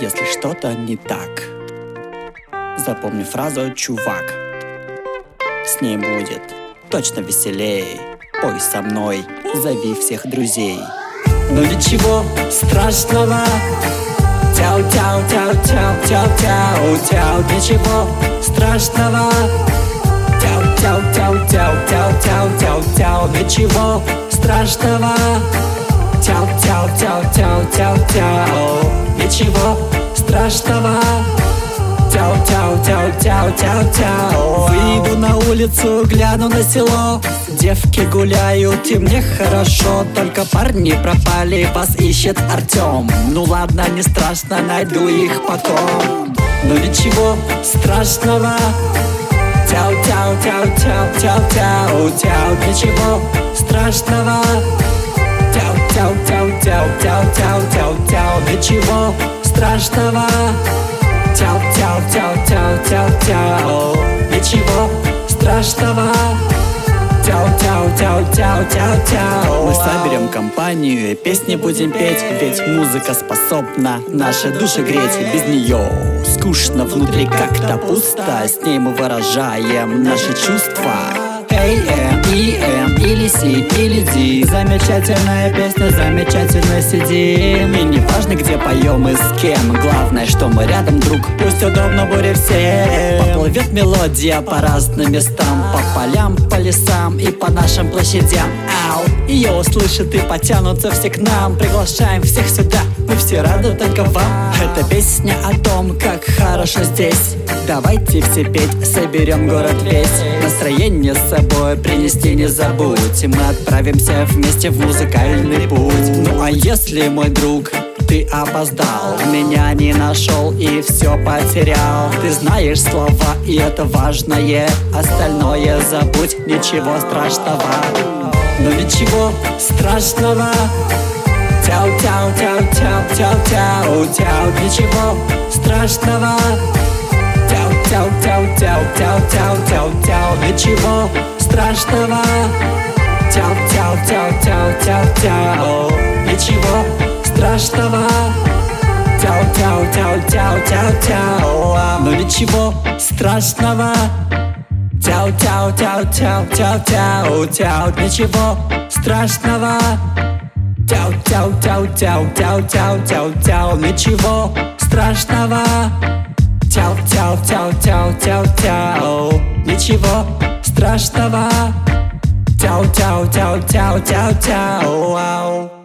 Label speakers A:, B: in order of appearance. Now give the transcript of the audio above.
A: если что-то не так. Запомни фразу «чувак». С ней будет точно веселей. Пой со мной, зови всех друзей. Ну ничего страшного, Тяу, тяу, тяу, тяу, тяу, тяу, тяу, ничего страшного. Тяу, тяу, тяу, тяу, тяу, тяу, тяу, тяу, ничего страшного. Тяу, тяу, тяу, тяу, страшного. Тяу, тяу, тяу, тяу, тяу, тяу Выйду на улицу, гляну на село Девки гуляют, и мне хорошо Только парни пропали, вас ищет Артем Ну ладно, не страшно, найду их потом Но ничего страшного Тяу, тяу, тяу, тяу, тяу, тяу, тяу Ничего страшного Тяу, тяу, тяу, тяу, тяу, тяу, тяу, тяу Ничего страшного Тяу, тяу, тяу, тяу, тяу, тяу. Ничего страшного. Тяу, тяу, тяу, тяу, тяу, тяу. Мы соберем компанию и песни будем петь Ведь музыка способна наши души греть. Без нее скучно внутри как-то пусто. С ней мы выражаем наши чувства A-M, E-M, или C, или D Замечательная песня, замечательно сидим. И не важно, где поем и с кем. Главное, что мы рядом, друг. Пусть удобно будет всем. Поплывет мелодия по разным местам. По полям, по лесам и по нашим площадям. Ау, ее услышат и потянутся все к нам. Приглашаем всех сюда, мы все рады только вам. Это песня о том, как хорошо здесь. Давайте все петь, соберем город весь. Настроение с собой принести не забудь. Мы отправимся вместе в музыкальный путь. Ну а если, мой друг, ты опоздал? Меня не нашел и все потерял. Ты знаешь слова, и это важное. Остальное забудь, ничего страшного. Но ничего страшного. Тяу, тяу, тяу, тяу, тяу, тяу, тяу. Ничего страшного Тяу, тяу, тяу, тяу, тяу, тяу, тяу, Ничего страшного Тяу, тяу, тяу, тяу, тяу, тяу Ничего страшного Тяу, тяу, тяу, тяу, тяу, тяу Ну ничего страшного Тяу, тяу, тяу, тяу, тяу, тяу, тяу Ничего страшного Тяу, тяу, тяу, тяу, тяу, тяу, тяу, тяу Ничего страшного Тяу, тяу, тяу, тяу, тяу, тяу. Ничего страшного. Тяу, тяу, тяу, тяу, тяу, тяу